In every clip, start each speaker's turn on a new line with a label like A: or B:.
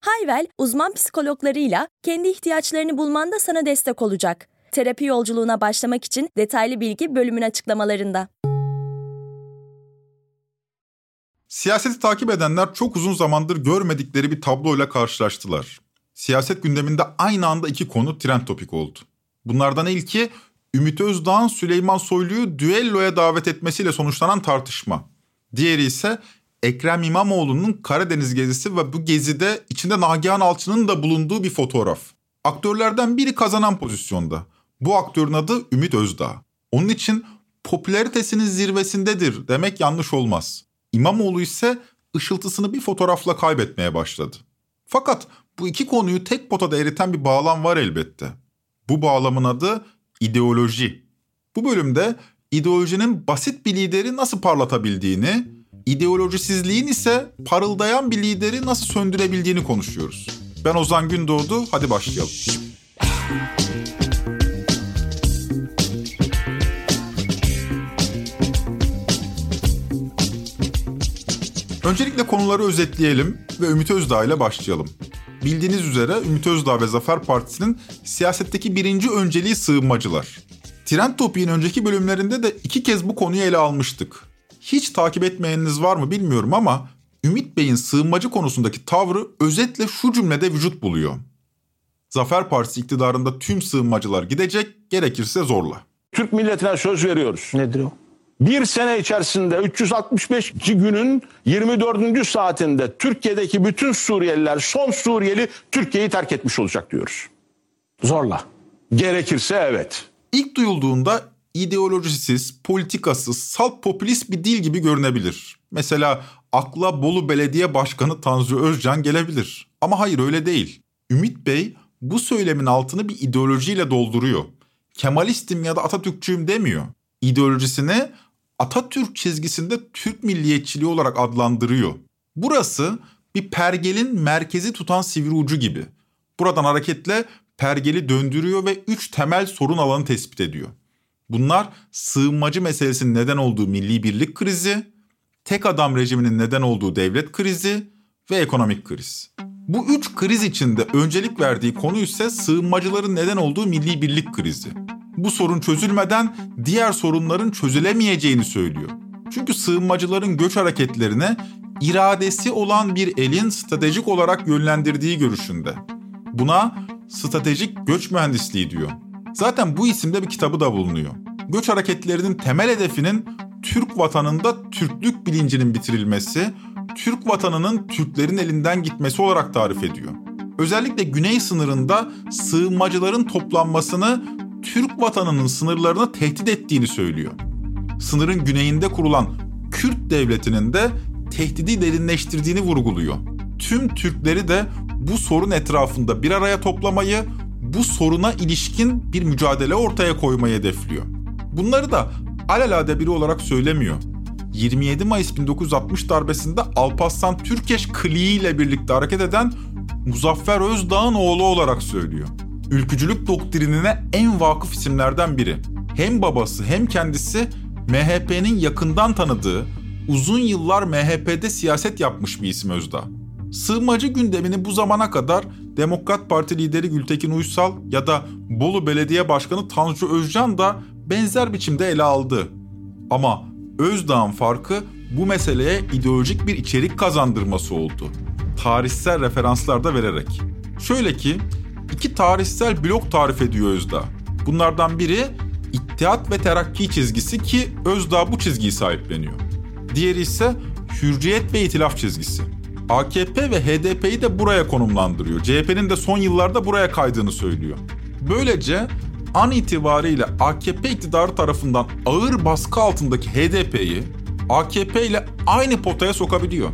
A: Hayvel, uzman psikologlarıyla kendi ihtiyaçlarını bulmanda sana destek olacak. Terapi yolculuğuna başlamak için detaylı bilgi bölümün açıklamalarında.
B: Siyaseti takip edenler çok uzun zamandır görmedikleri bir tabloyla karşılaştılar. Siyaset gündeminde aynı anda iki konu trend topik oldu. Bunlardan ilki Ümit Özdağ'ın Süleyman Soylu'yu düelloya davet etmesiyle sonuçlanan tartışma. Diğeri ise Ekrem İmamoğlu'nun Karadeniz gezisi ve bu gezide içinde Nagihan Alçı'nın da bulunduğu bir fotoğraf. Aktörlerden biri kazanan pozisyonda. Bu aktörün adı Ümit Özdağ. Onun için popülaritesinin zirvesindedir demek yanlış olmaz. İmamoğlu ise ışıltısını bir fotoğrafla kaybetmeye başladı. Fakat bu iki konuyu tek potada eriten bir bağlam var elbette. Bu bağlamın adı ideoloji. Bu bölümde ideolojinin basit bir lideri nasıl parlatabildiğini, ideolojisizliğin ise parıldayan bir lideri nasıl söndürebildiğini konuşuyoruz. Ben Ozan Gündoğdu, hadi başlayalım. Öncelikle konuları özetleyelim ve Ümit Özdağ ile başlayalım. Bildiğiniz üzere Ümit Özdağ ve Zafer Partisi'nin siyasetteki birinci önceliği sığınmacılar. Trend Topik'in önceki bölümlerinde de iki kez bu konuyu ele almıştık. Hiç takip etmeyeniniz var mı bilmiyorum ama Ümit Bey'in sığınmacı konusundaki tavrı özetle şu cümlede vücut buluyor. Zafer Partisi iktidarında tüm sığınmacılar gidecek, gerekirse zorla.
C: Türk milletine söz veriyoruz.
D: Nedir o?
C: Bir sene içerisinde 365 günün 24. saatinde Türkiye'deki bütün Suriyeliler, son Suriyeli Türkiye'yi terk etmiş olacak diyoruz.
D: Zorla.
C: Gerekirse evet.
B: İlk duyulduğunda ideolojisiz, politikasız, salt popülist bir dil gibi görünebilir. Mesela akla Bolu Belediye Başkanı Tanju Özcan gelebilir. Ama hayır öyle değil. Ümit Bey bu söylemin altını bir ideolojiyle dolduruyor. Kemalistim ya da Atatürkçüyüm demiyor. İdeolojisini Atatürk çizgisinde Türk milliyetçiliği olarak adlandırıyor. Burası bir pergelin merkezi tutan sivri ucu gibi. Buradan hareketle pergeli döndürüyor ve üç temel sorun alanı tespit ediyor. Bunlar sığınmacı meselesinin neden olduğu milli birlik krizi, tek adam rejiminin neden olduğu devlet krizi ve ekonomik kriz. Bu üç kriz içinde öncelik verdiği konu ise sığınmacıların neden olduğu milli birlik krizi. Bu sorun çözülmeden diğer sorunların çözülemeyeceğini söylüyor. Çünkü sığınmacıların göç hareketlerine iradesi olan bir elin stratejik olarak yönlendirdiği görüşünde. Buna stratejik göç mühendisliği diyor. Zaten bu isimde bir kitabı da bulunuyor. Göç hareketlerinin temel hedefinin Türk vatanında Türklük bilincinin bitirilmesi, Türk vatanının Türklerin elinden gitmesi olarak tarif ediyor. Özellikle güney sınırında sığınmacıların toplanmasını Türk vatanının sınırlarını tehdit ettiğini söylüyor. Sınırın güneyinde kurulan Kürt devletinin de tehdidi derinleştirdiğini vurguluyor. Tüm Türkleri de bu sorun etrafında bir araya toplamayı, bu soruna ilişkin bir mücadele ortaya koymayı hedefliyor. Bunları da alelade biri olarak söylemiyor. 27 Mayıs 1960 darbesinde Alparslan Türkeş kliği ile birlikte hareket eden Muzaffer Özdağ'ın oğlu olarak söylüyor. Ülkücülük doktrinine en vakıf isimlerden biri. Hem babası hem kendisi MHP'nin yakından tanıdığı, uzun yıllar MHP'de siyaset yapmış bir isim Özdağ. Sığınmacı gündemini bu zamana kadar Demokrat Parti lideri Gültekin Uysal ya da Bolu Belediye Başkanı Tanju Özcan da benzer biçimde ele aldı. Ama Özdağ'ın farkı bu meseleye ideolojik bir içerik kazandırması oldu. Tarihsel referanslar da vererek. Şöyle ki iki tarihsel blok tarif ediyor Özdağ. Bunlardan biri İttihat ve Terakki çizgisi ki Özdağ bu çizgiyi sahipleniyor. Diğeri ise Hürriyet ve İtilaf çizgisi. AKP ve HDP'yi de buraya konumlandırıyor. CHP'nin de son yıllarda buraya kaydığını söylüyor. Böylece an itibariyle AKP iktidarı tarafından ağır baskı altındaki HDP'yi AKP ile aynı potaya sokabiliyor.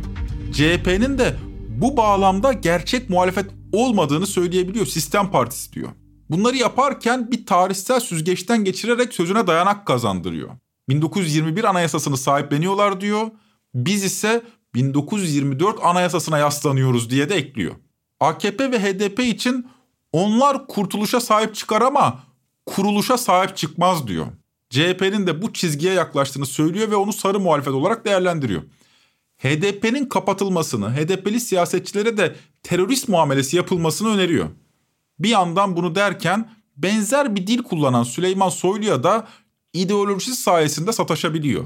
B: CHP'nin de bu bağlamda gerçek muhalefet olmadığını söyleyebiliyor. Sistem partisi diyor. Bunları yaparken bir tarihsel süzgeçten geçirerek sözüne dayanak kazandırıyor. 1921 anayasasını sahipleniyorlar diyor. Biz ise 1924 anayasasına yaslanıyoruz diye de ekliyor. AKP ve HDP için onlar kurtuluşa sahip çıkar ama kuruluşa sahip çıkmaz diyor. CHP'nin de bu çizgiye yaklaştığını söylüyor ve onu sarı muhalefet olarak değerlendiriyor. HDP'nin kapatılmasını, HDP'li siyasetçilere de terörist muamelesi yapılmasını öneriyor. Bir yandan bunu derken benzer bir dil kullanan Süleyman Soylu'ya da ideolojisi sayesinde sataşabiliyor.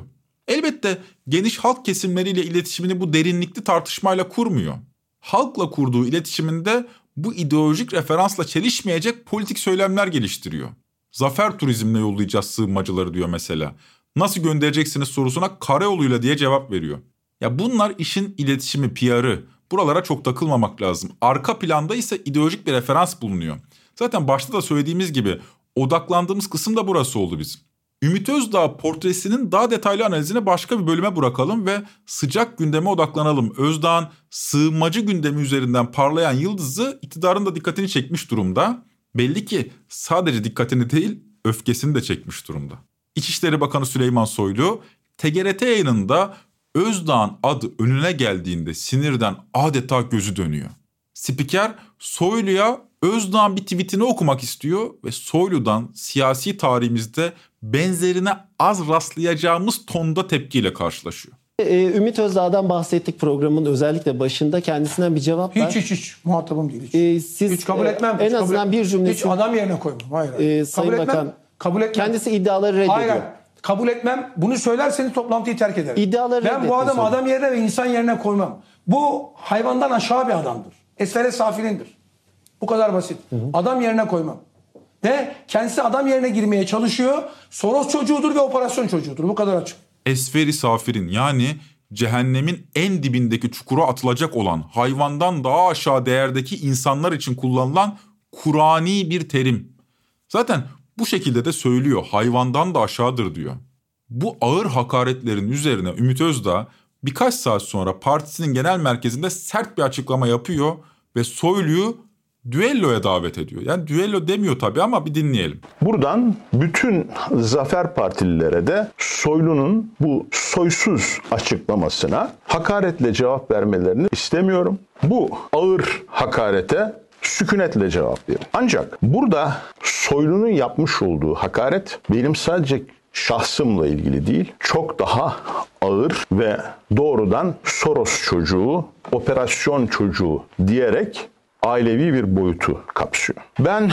B: Elbette geniş halk kesimleriyle iletişimini bu derinlikli tartışmayla kurmuyor. Halkla kurduğu iletişiminde bu ideolojik referansla çelişmeyecek politik söylemler geliştiriyor. Zafer turizmle yollayacağız sığınmacıları diyor mesela. Nasıl göndereceksiniz sorusuna karayoluyla diye cevap veriyor. Ya bunlar işin iletişimi, PR'ı. Buralara çok takılmamak lazım. Arka planda ise ideolojik bir referans bulunuyor. Zaten başta da söylediğimiz gibi odaklandığımız kısım da burası oldu bizim. Ümit Özdağ portresinin daha detaylı analizini başka bir bölüme bırakalım ve sıcak gündeme odaklanalım. Özdağ'ın sığınmacı gündemi üzerinden parlayan yıldızı iktidarın da dikkatini çekmiş durumda. Belli ki sadece dikkatini değil öfkesini de çekmiş durumda. İçişleri Bakanı Süleyman Soylu TGRT yayınında Özdağ'ın adı önüne geldiğinde sinirden adeta gözü dönüyor. Spiker Soylu'ya Özdağ'ın bir tweetini okumak istiyor ve Soylu'dan siyasi tarihimizde benzerine az rastlayacağımız tonda tepkiyle karşılaşıyor.
D: Ee, Ümit Özdağ'dan bahsettik programın özellikle başında. Kendisinden bir cevap var.
E: Hiç hiç hiç muhatabım değil. Hiç,
D: Ee, siz,
E: hiç kabul
D: e,
E: etmem.
D: en
E: hiç kabul
D: azından
E: et-
D: bir cümlesi-
E: Hiç adam yerine koymam. Hayır. hayır.
D: Ee, Sayın
E: kabul etmem.
D: Bakan,
E: kabul etmem.
D: Kendisi iddiaları reddediyor.
E: Hayır. Kabul etmem. Bunu söylerseniz toplantıyı terk ederim.
D: İddiaları
E: Ben bu adamı adam yerine ve insan yerine koymam. Bu hayvandan aşağı bir adamdır. Esfere safilindir. Bu kadar basit. Adam yerine koymam. Ve kendisi adam yerine girmeye çalışıyor. Soros çocuğudur ve operasyon çocuğudur. Bu kadar açık.
B: Esferi safirin yani cehennemin en dibindeki çukura atılacak olan hayvandan daha aşağı değerdeki insanlar için kullanılan Kur'ani bir terim. Zaten bu şekilde de söylüyor hayvandan da aşağıdır diyor. Bu ağır hakaretlerin üzerine Ümit Özdağ birkaç saat sonra partisinin genel merkezinde sert bir açıklama yapıyor ve Soylu'yu düelloya davet ediyor. Yani düello demiyor tabii ama bir dinleyelim.
C: Buradan bütün Zafer Partililere de Soylu'nun bu soysuz açıklamasına hakaretle cevap vermelerini istemiyorum. Bu ağır hakarete sükunetle cevap verin. Ancak burada Soylu'nun yapmış olduğu hakaret benim sadece şahsımla ilgili değil, çok daha ağır ve doğrudan Soros çocuğu, operasyon çocuğu diyerek ailevi bir boyutu kapsıyor. Ben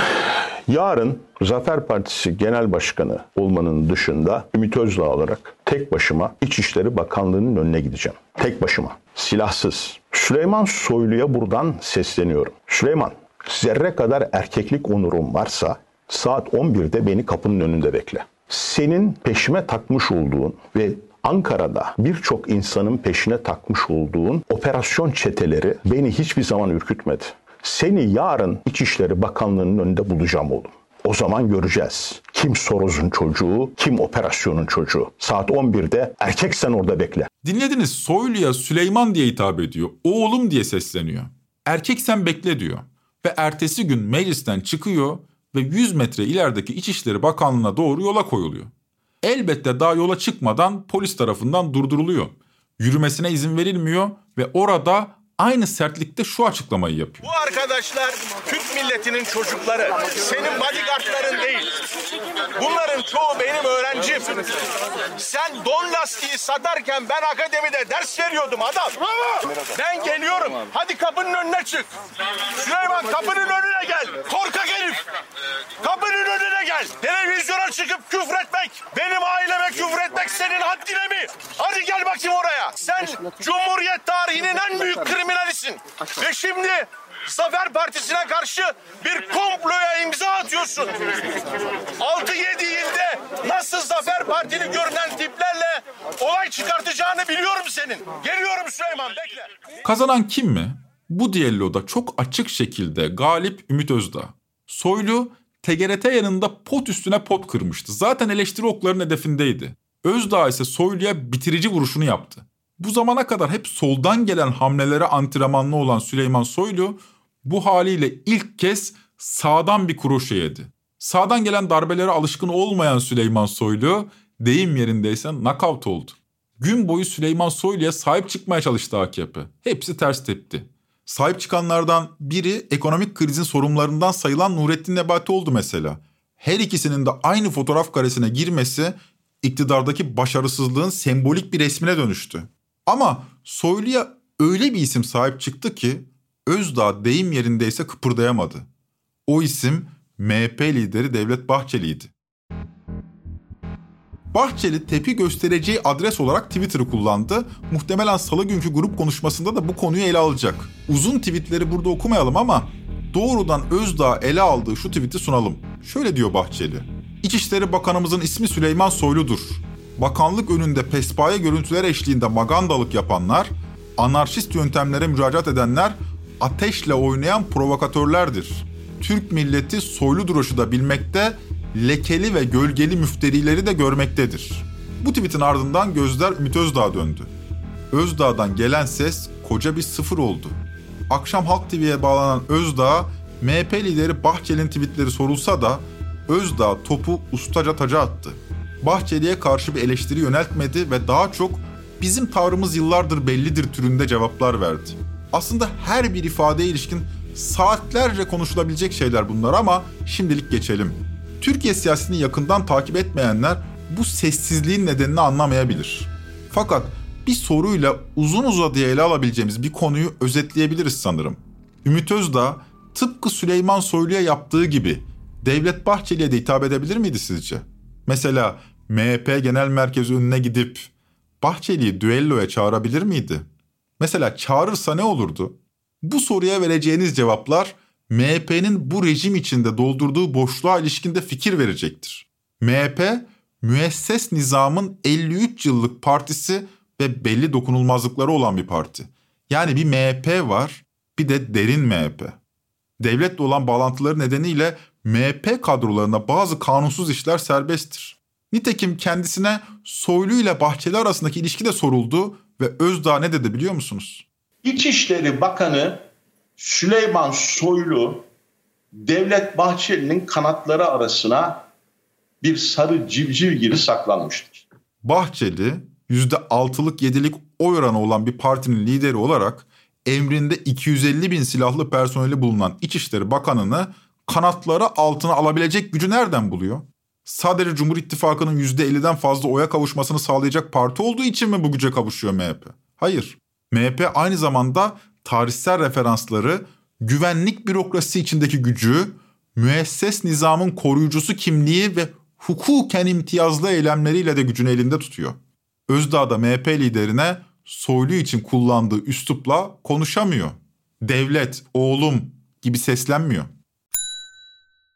C: yarın Zafer Partisi Genel Başkanı olmanın dışında Ümit Özdağ olarak tek başıma İçişleri Bakanlığı'nın önüne gideceğim. Tek başıma, silahsız. Süleyman Soylu'ya buradan sesleniyorum. Süleyman, zerre kadar erkeklik onurum varsa saat 11'de beni kapının önünde bekle. Senin peşime takmış olduğun ve Ankara'da birçok insanın peşine takmış olduğun operasyon çeteleri beni hiçbir zaman ürkütmedi. Seni yarın İçişleri Bakanlığı'nın önünde bulacağım oğlum. O zaman göreceğiz. Kim Soros'un çocuğu, kim operasyonun çocuğu. Saat 11'de erkeksen orada bekle.
B: Dinlediniz Soylu'ya Süleyman diye hitap ediyor. Oğlum diye sesleniyor. Erkek sen bekle diyor. Ve ertesi gün meclisten çıkıyor ve 100 metre ilerideki İçişleri Bakanlığı'na doğru yola koyuluyor. Elbette daha yola çıkmadan polis tarafından durduruluyor. Yürümesine izin verilmiyor ve orada aynı sertlikte şu açıklamayı yapıyor.
F: Bu arkadaşlar Türk milletinin çocukları. Senin bodyguardların değil. Bunların çoğu benim öğrencim. Sen don lastiği satarken ben akademide ders veriyordum adam. Ben geliyorum. Hadi kapının önüne çık. Süleyman kapının önüne gel. Korkak herif. Kapının önüne gel. Senin haddine mi? Hadi gel bakayım oraya. Sen Cumhuriyet tarihinin en büyük kriminalisin. Ve şimdi Zafer Partisi'ne karşı bir komploya imza atıyorsun. 6-7 ilde nasıl Zafer Partili görünen tiplerle olay çıkartacağını biliyorum senin. Geliyorum Süleyman bekle.
B: Kazanan kim mi? Bu diyalloda çok açık şekilde galip Ümit Özdağ. Soylu TGRT yanında pot üstüne pot kırmıştı. Zaten eleştiri okların hedefindeydi. Özdağ ise Soylu'ya bitirici vuruşunu yaptı. Bu zamana kadar hep soldan gelen hamlelere antrenmanlı olan Süleyman Soylu bu haliyle ilk kez sağdan bir kroşe yedi. Sağdan gelen darbelere alışkın olmayan Süleyman Soylu deyim yerindeyse nakavt oldu. Gün boyu Süleyman Soylu'ya sahip çıkmaya çalıştı AKP. Hepsi ters tepti. Sahip çıkanlardan biri ekonomik krizin sorumlularından sayılan Nurettin Nebati oldu mesela. Her ikisinin de aynı fotoğraf karesine girmesi iktidardaki başarısızlığın sembolik bir resmine dönüştü. Ama Soylu'ya öyle bir isim sahip çıktı ki Özdağ deyim yerindeyse kıpırdayamadı. O isim MHP lideri Devlet Bahçeli'ydi. Bahçeli tepki göstereceği adres olarak Twitter'ı kullandı. Muhtemelen salı günkü grup konuşmasında da bu konuyu ele alacak. Uzun tweetleri burada okumayalım ama doğrudan Özdağ ele aldığı şu tweet'i sunalım. Şöyle diyor Bahçeli. İçişleri Bakanımızın ismi Süleyman Soylu'dur. Bakanlık önünde pespaya görüntüler eşliğinde magandalık yapanlar, anarşist yöntemlere müracaat edenler ateşle oynayan provokatörlerdir. Türk milleti soylu duruşu da bilmekte, lekeli ve gölgeli müfterileri de görmektedir. Bu tweetin ardından gözler Ümit Özdağ'a döndü. Özdağ'dan gelen ses koca bir sıfır oldu. Akşam Halk TV'ye bağlanan Özdağ, MHP lideri Bahçeli'nin tweetleri sorulsa da Özdağ topu ustaca taca attı. Bahçeli'ye karşı bir eleştiri yöneltmedi ve daha çok bizim tavrımız yıllardır bellidir türünde cevaplar verdi. Aslında her bir ifadeye ilişkin saatlerce konuşulabilecek şeyler bunlar ama şimdilik geçelim. Türkiye siyasetini yakından takip etmeyenler bu sessizliğin nedenini anlamayabilir. Fakat bir soruyla uzun uzadıya ele alabileceğimiz bir konuyu özetleyebiliriz sanırım. Ümit Özdağ tıpkı Süleyman Soylu'ya yaptığı gibi Devlet Bahçeli'ye de hitap edebilir miydi sizce? Mesela MHP Genel Merkezi önüne gidip Bahçeli'yi düelloya çağırabilir miydi? Mesela çağırırsa ne olurdu? Bu soruya vereceğiniz cevaplar MHP'nin bu rejim içinde doldurduğu boşluğa ilişkinde fikir verecektir. MHP, müesses nizamın 53 yıllık partisi ve belli dokunulmazlıkları olan bir parti. Yani bir MHP var, bir de derin MHP. Devletle olan bağlantıları nedeniyle MHP kadrolarında bazı kanunsuz işler serbesttir. Nitekim kendisine Soylu ile Bahçeli arasındaki ilişki de soruldu ve Özdağ ne dedi biliyor musunuz?
G: İçişleri Bakanı Süleyman Soylu Devlet Bahçeli'nin kanatları arasına bir sarı civciv gibi saklanmıştır.
B: Bahçeli %6'lık 7'lik oy oranı olan bir partinin lideri olarak emrinde 250 bin silahlı personeli bulunan İçişleri Bakanı'nı kanatları altına alabilecek gücü nereden buluyor? Sadece Cumhur İttifakı'nın %50'den fazla oya kavuşmasını sağlayacak parti olduğu için mi bu güce kavuşuyor MHP? Hayır. MHP aynı zamanda tarihsel referansları, güvenlik bürokrasisi içindeki gücü, müesses nizamın koruyucusu kimliği ve hukuken imtiyazlı eylemleriyle de gücünü elinde tutuyor. Özdağ da MHP liderine Soylu için kullandığı üslupla konuşamıyor. Devlet, oğlum gibi seslenmiyor.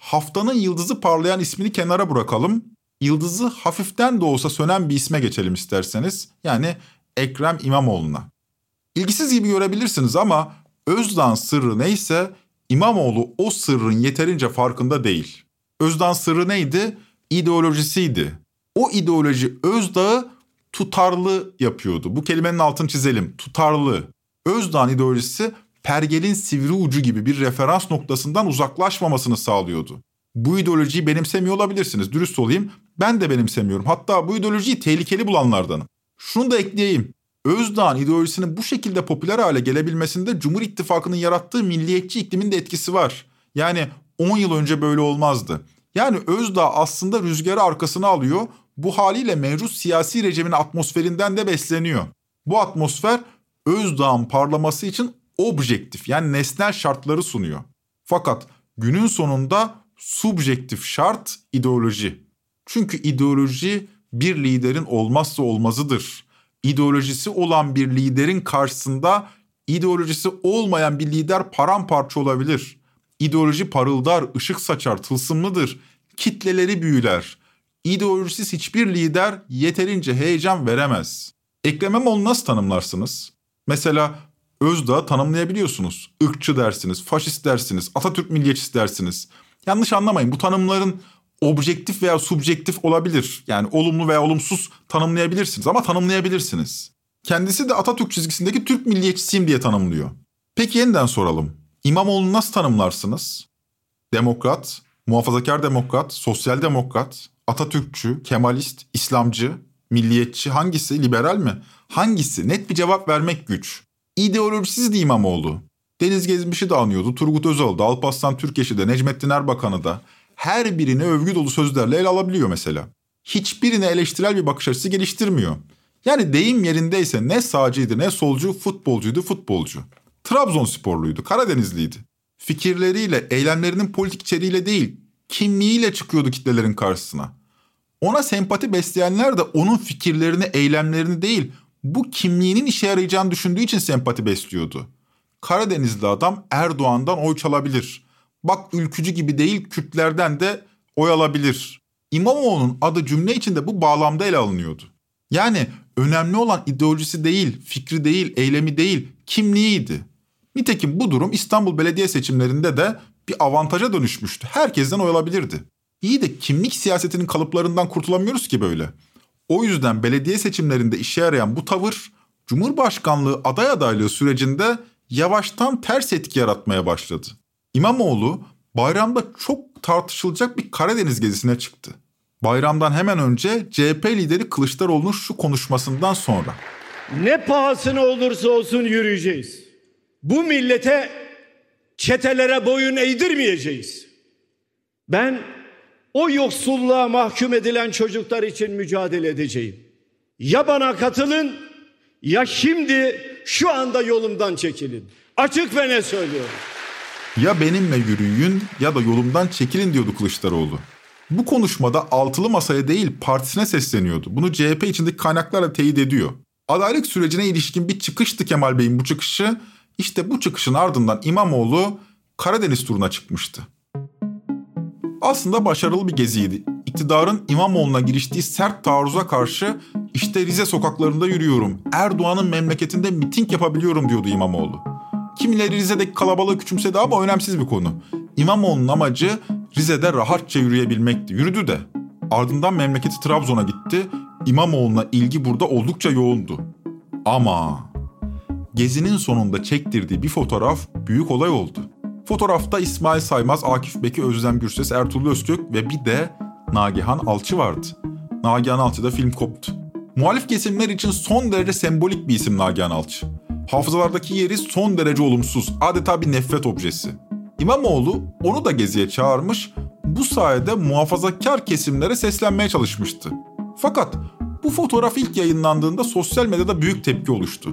B: haftanın yıldızı parlayan ismini kenara bırakalım. Yıldızı hafiften de olsa sönen bir isme geçelim isterseniz. Yani Ekrem İmamoğlu'na. İlgisiz gibi görebilirsiniz ama Özdağ'ın sırrı neyse İmamoğlu o sırrın yeterince farkında değil. Özdağ'ın sırrı neydi? İdeolojisiydi. O ideoloji Özdağ'ı tutarlı yapıyordu. Bu kelimenin altını çizelim. Tutarlı. Özdağ'ın ideolojisi pergelin sivri ucu gibi bir referans noktasından uzaklaşmamasını sağlıyordu. Bu ideolojiyi benimsemiyor olabilirsiniz. Dürüst olayım. Ben de benimsemiyorum. Hatta bu ideolojiyi tehlikeli bulanlardanım. Şunu da ekleyeyim. Özdağ'ın ideolojisinin bu şekilde popüler hale gelebilmesinde Cumhur İttifakı'nın yarattığı milliyetçi iklimin de etkisi var. Yani 10 yıl önce böyle olmazdı. Yani Özdağ aslında rüzgarı arkasına alıyor. Bu haliyle mevcut siyasi rejimin atmosferinden de besleniyor. Bu atmosfer Özdağ'ın parlaması için objektif yani nesnel şartları sunuyor. Fakat günün sonunda subjektif şart ideoloji. Çünkü ideoloji bir liderin olmazsa olmazıdır. İdeolojisi olan bir liderin karşısında ideolojisi olmayan bir lider paramparça olabilir. İdeoloji parıldar, ışık saçar, tılsımlıdır. Kitleleri büyüler. İdeolojisiz hiçbir lider yeterince heyecan veremez. Ekrem İmamoğlu nasıl tanımlarsınız? Mesela Özdağ tanımlayabiliyorsunuz. Irkçı dersiniz, faşist dersiniz, Atatürk milliyetçisi dersiniz. Yanlış anlamayın bu tanımların objektif veya subjektif olabilir. Yani olumlu veya olumsuz tanımlayabilirsiniz ama tanımlayabilirsiniz. Kendisi de Atatürk çizgisindeki Türk milliyetçisiyim diye tanımlıyor. Peki yeniden soralım. İmamoğlu'nu nasıl tanımlarsınız? Demokrat, muhafazakar demokrat, sosyal demokrat, Atatürkçü, Kemalist, İslamcı, milliyetçi hangisi? Liberal mi? Hangisi? Net bir cevap vermek güç. İdeolojisiz de İmamoğlu. Deniz Gezmiş'i de anıyordu, Turgut Özal da, Alparslan Türkeş'i de, Necmettin Erbakan'ı da. Her birini övgü dolu sözlerle ele alabiliyor mesela. Hiçbirine eleştirel bir bakış açısı geliştirmiyor. Yani deyim yerindeyse ne sağcıydı ne solcu, futbolcuydu futbolcu. Trabzonsporluydu, Karadenizliydi. Fikirleriyle, eylemlerinin politik içeriğiyle değil, kimliğiyle çıkıyordu kitlelerin karşısına. Ona sempati besleyenler de onun fikirlerini, eylemlerini değil, bu kimliğinin işe yarayacağını düşündüğü için sempati besliyordu. Karadenizli adam Erdoğan'dan oy çalabilir. Bak ülkücü gibi değil Kürtlerden de oy alabilir. İmamoğlu'nun adı cümle içinde bu bağlamda ele alınıyordu. Yani önemli olan ideolojisi değil, fikri değil, eylemi değil, kimliğiydi. Nitekim bu durum İstanbul Belediye seçimlerinde de bir avantaja dönüşmüştü. Herkesten oy alabilirdi. İyi de kimlik siyasetinin kalıplarından kurtulamıyoruz ki böyle. O yüzden belediye seçimlerinde işe yarayan bu tavır Cumhurbaşkanlığı aday adaylığı sürecinde yavaştan ters etki yaratmaya başladı. İmamoğlu bayramda çok tartışılacak bir Karadeniz gezisine çıktı. Bayramdan hemen önce CHP lideri Kılıçdaroğlu'nun şu konuşmasından sonra.
H: Ne pahasına olursa olsun yürüyeceğiz. Bu millete çetelere boyun eğdirmeyeceğiz. Ben o yoksulluğa mahkum edilen çocuklar için mücadele edeceğim. Ya bana katılın ya şimdi şu anda yolumdan çekilin. Açık ve ne söylüyorum.
B: Ya benimle yürüyün ya da yolumdan çekilin diyordu Kılıçdaroğlu. Bu konuşmada altılı masaya değil partisine sesleniyordu. Bunu CHP içindeki kaynaklarla teyit ediyor. Adaylık sürecine ilişkin bir çıkıştı Kemal Bey'in bu çıkışı. İşte bu çıkışın ardından İmamoğlu Karadeniz turuna çıkmıştı. Aslında başarılı bir geziydi. İktidarın İmamoğlu'na giriştiği sert taarruza karşı işte Rize sokaklarında yürüyorum. Erdoğan'ın memleketinde miting yapabiliyorum diyordu İmamoğlu. Kimileri Rize'deki kalabalığı küçümsedi ama önemsiz bir konu. İmamoğlu'nun amacı Rize'de rahatça yürüyebilmekti. Yürüdü de. Ardından memleketi Trabzon'a gitti. İmamoğlu'na ilgi burada oldukça yoğundu. Ama gezinin sonunda çektirdiği bir fotoğraf büyük olay oldu. Fotoğrafta İsmail Saymaz, Akif Beki, Özlem Gürses, Ertuğrul Özkök ve bir de Nagihan Alçı vardı. Nagihan Alçı'da film koptu. Muhalif kesimler için son derece sembolik bir isim Nagihan Alçı. Hafızalardaki yeri son derece olumsuz, adeta bir nefret objesi. İmamoğlu onu da geziye çağırmış, bu sayede muhafazakar kesimlere seslenmeye çalışmıştı. Fakat bu fotoğraf ilk yayınlandığında sosyal medyada büyük tepki oluştu.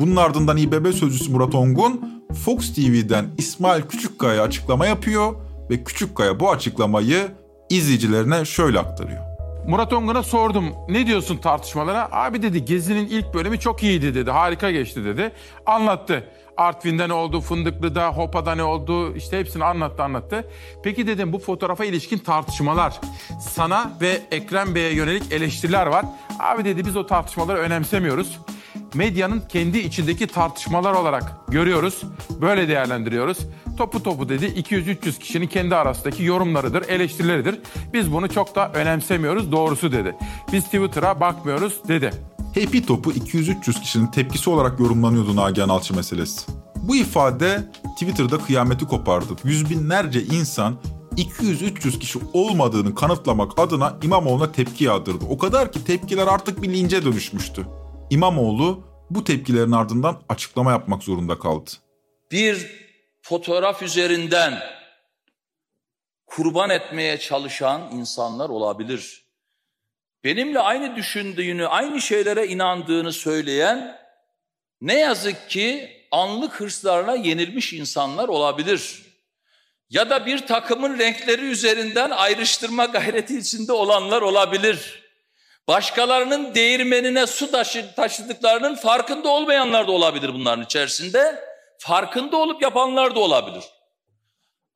B: Bunun ardından İBB sözcüsü Murat Ongun, Fox TV'den İsmail Küçükkaya açıklama yapıyor ve Küçükkaya bu açıklamayı izleyicilerine şöyle aktarıyor.
I: Murat Ongun'a sordum ne diyorsun tartışmalara? Abi dedi Gezi'nin ilk bölümü çok iyiydi dedi. Harika geçti dedi. Anlattı. Artvin'de ne oldu, Fındıklı'da, Hopa'da ne oldu işte hepsini anlattı anlattı. Peki dedim bu fotoğrafa ilişkin tartışmalar, sana ve Ekrem Bey'e yönelik eleştiriler var. Abi dedi biz o tartışmaları önemsemiyoruz. Medyanın kendi içindeki tartışmalar olarak görüyoruz, böyle değerlendiriyoruz. Topu topu dedi 200-300 kişinin kendi arasındaki yorumlarıdır, eleştirileridir. Biz bunu çok da önemsemiyoruz doğrusu dedi. Biz Twitter'a bakmıyoruz dedi.
B: Happy Top'u 200-300 kişinin tepkisi olarak yorumlanıyordu Nagihan Alçı meselesi. Bu ifade Twitter'da kıyameti kopardı. Yüz binlerce insan 200-300 kişi olmadığını kanıtlamak adına İmamoğlu'na tepki yağdırdı. O kadar ki tepkiler artık bir lince dönüşmüştü. İmamoğlu bu tepkilerin ardından açıklama yapmak zorunda kaldı.
J: Bir fotoğraf üzerinden kurban etmeye çalışan insanlar olabilir. Benimle aynı düşündüğünü, aynı şeylere inandığını söyleyen ne yazık ki anlık hırslarına yenilmiş insanlar olabilir. Ya da bir takımın renkleri üzerinden ayrıştırma gayreti içinde olanlar olabilir. Başkalarının değirmenine su taşı, taşıdıklarının farkında olmayanlar da olabilir bunların içerisinde. Farkında olup yapanlar da olabilir.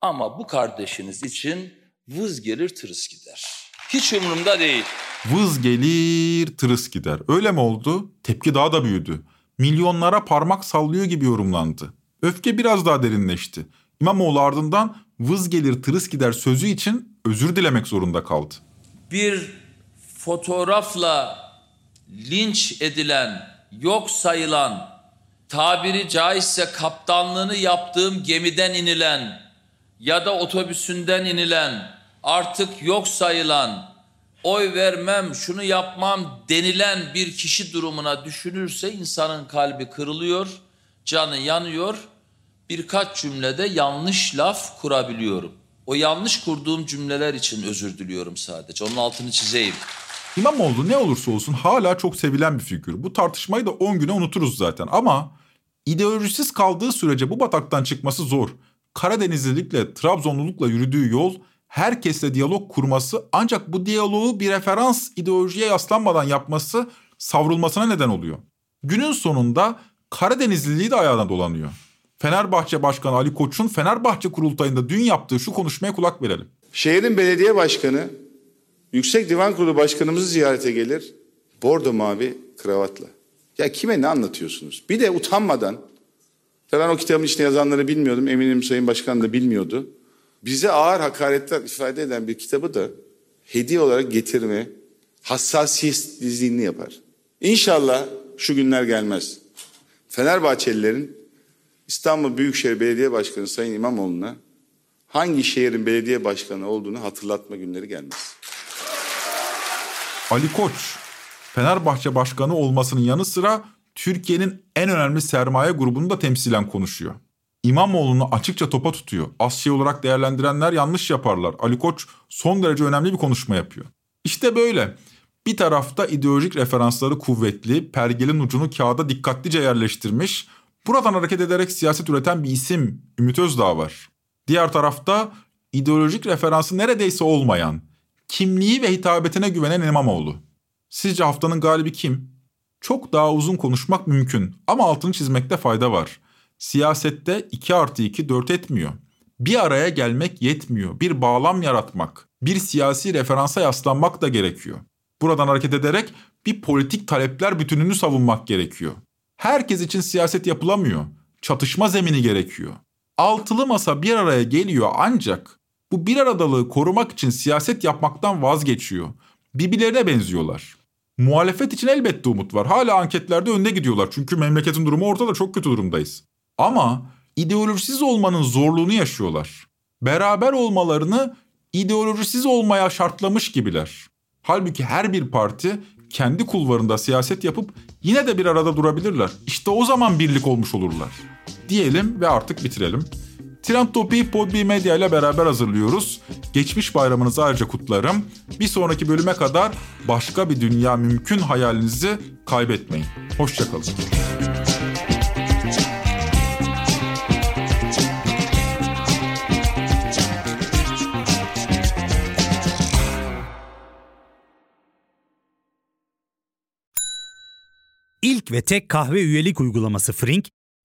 J: Ama bu kardeşiniz için vız gelir tırıs gider. Hiç umurumda değil.
B: Vız gelir tırıs gider. Öyle mi oldu? Tepki daha da büyüdü. Milyonlara parmak sallıyor gibi yorumlandı. Öfke biraz daha derinleşti. İmamoğlu ardından vız gelir tırıs gider sözü için özür dilemek zorunda kaldı.
J: Bir fotoğrafla linç edilen, yok sayılan, tabiri caizse kaptanlığını yaptığım gemiden inilen ya da otobüsünden inilen, artık yok sayılan, oy vermem, şunu yapmam denilen bir kişi durumuna düşünürse insanın kalbi kırılıyor, canı yanıyor. Birkaç cümlede yanlış laf kurabiliyorum. O yanlış kurduğum cümleler için özür diliyorum sadece. Onun altını çizeyim.
B: İmamoğlu ne olursa olsun hala çok sevilen bir figür. Bu tartışmayı da 10 güne unuturuz zaten ama ideolojisiz kaldığı sürece bu bataktan çıkması zor. Karadenizlilikle, Trabzonlulukla yürüdüğü yol herkesle diyalog kurması ancak bu diyaloğu bir referans ideolojiye yaslanmadan yapması savrulmasına neden oluyor. Günün sonunda Karadenizliliği de ayağına dolanıyor. Fenerbahçe Başkanı Ali Koç'un Fenerbahçe kurultayında dün yaptığı şu konuşmaya kulak verelim.
K: Şehrin belediye başkanı Yüksek Divan Kurulu başkanımızı ziyarete gelir. Bordo mavi kravatla. Ya kime ne anlatıyorsunuz? Bir de utanmadan ben o kitabın içinde yazanları bilmiyordum. Eminim Sayın Başkan da bilmiyordu. Bize ağır hakaretler ifade eden bir kitabı da hediye olarak getirme hassasiyetsizliğini yapar. İnşallah şu günler gelmez. Fenerbahçelilerin İstanbul Büyükşehir Belediye Başkanı Sayın İmamoğlu'na hangi şehrin belediye başkanı olduğunu hatırlatma günleri gelmez.
B: Ali Koç, Fenerbahçe Başkanı olmasının yanı sıra Türkiye'nin en önemli sermaye grubunu da temsilen konuşuyor. İmamoğlu'nu açıkça topa tutuyor. Az şey olarak değerlendirenler yanlış yaparlar. Ali Koç son derece önemli bir konuşma yapıyor. İşte böyle. Bir tarafta ideolojik referansları kuvvetli, pergelin ucunu kağıda dikkatlice yerleştirmiş, buradan hareket ederek siyaset üreten bir isim Ümit Özdağ var. Diğer tarafta ideolojik referansı neredeyse olmayan, kimliği ve hitabetine güvenen İmamoğlu. Sizce haftanın galibi kim? Çok daha uzun konuşmak mümkün ama altını çizmekte fayda var. Siyasette 2 artı 2 4 etmiyor. Bir araya gelmek yetmiyor. Bir bağlam yaratmak, bir siyasi referansa yaslanmak da gerekiyor. Buradan hareket ederek bir politik talepler bütününü savunmak gerekiyor. Herkes için siyaset yapılamıyor. Çatışma zemini gerekiyor. Altılı masa bir araya geliyor ancak bu bir aradalığı korumak için siyaset yapmaktan vazgeçiyor. Birbirlerine benziyorlar. Muhalefet için elbette umut var. Hala anketlerde önde gidiyorlar. Çünkü memleketin durumu ortada çok kötü durumdayız. Ama ideolojisiz olmanın zorluğunu yaşıyorlar. Beraber olmalarını ideolojisiz olmaya şartlamış gibiler. Halbuki her bir parti kendi kulvarında siyaset yapıp yine de bir arada durabilirler. İşte o zaman birlik olmuş olurlar. Diyelim ve artık bitirelim. Trend Topi'yi Podbi Medya ile beraber hazırlıyoruz. Geçmiş bayramınızı ayrıca kutlarım. Bir sonraki bölüme kadar başka bir dünya mümkün hayalinizi kaybetmeyin. Hoşçakalın.
L: İlk ve tek kahve üyelik uygulaması Frink,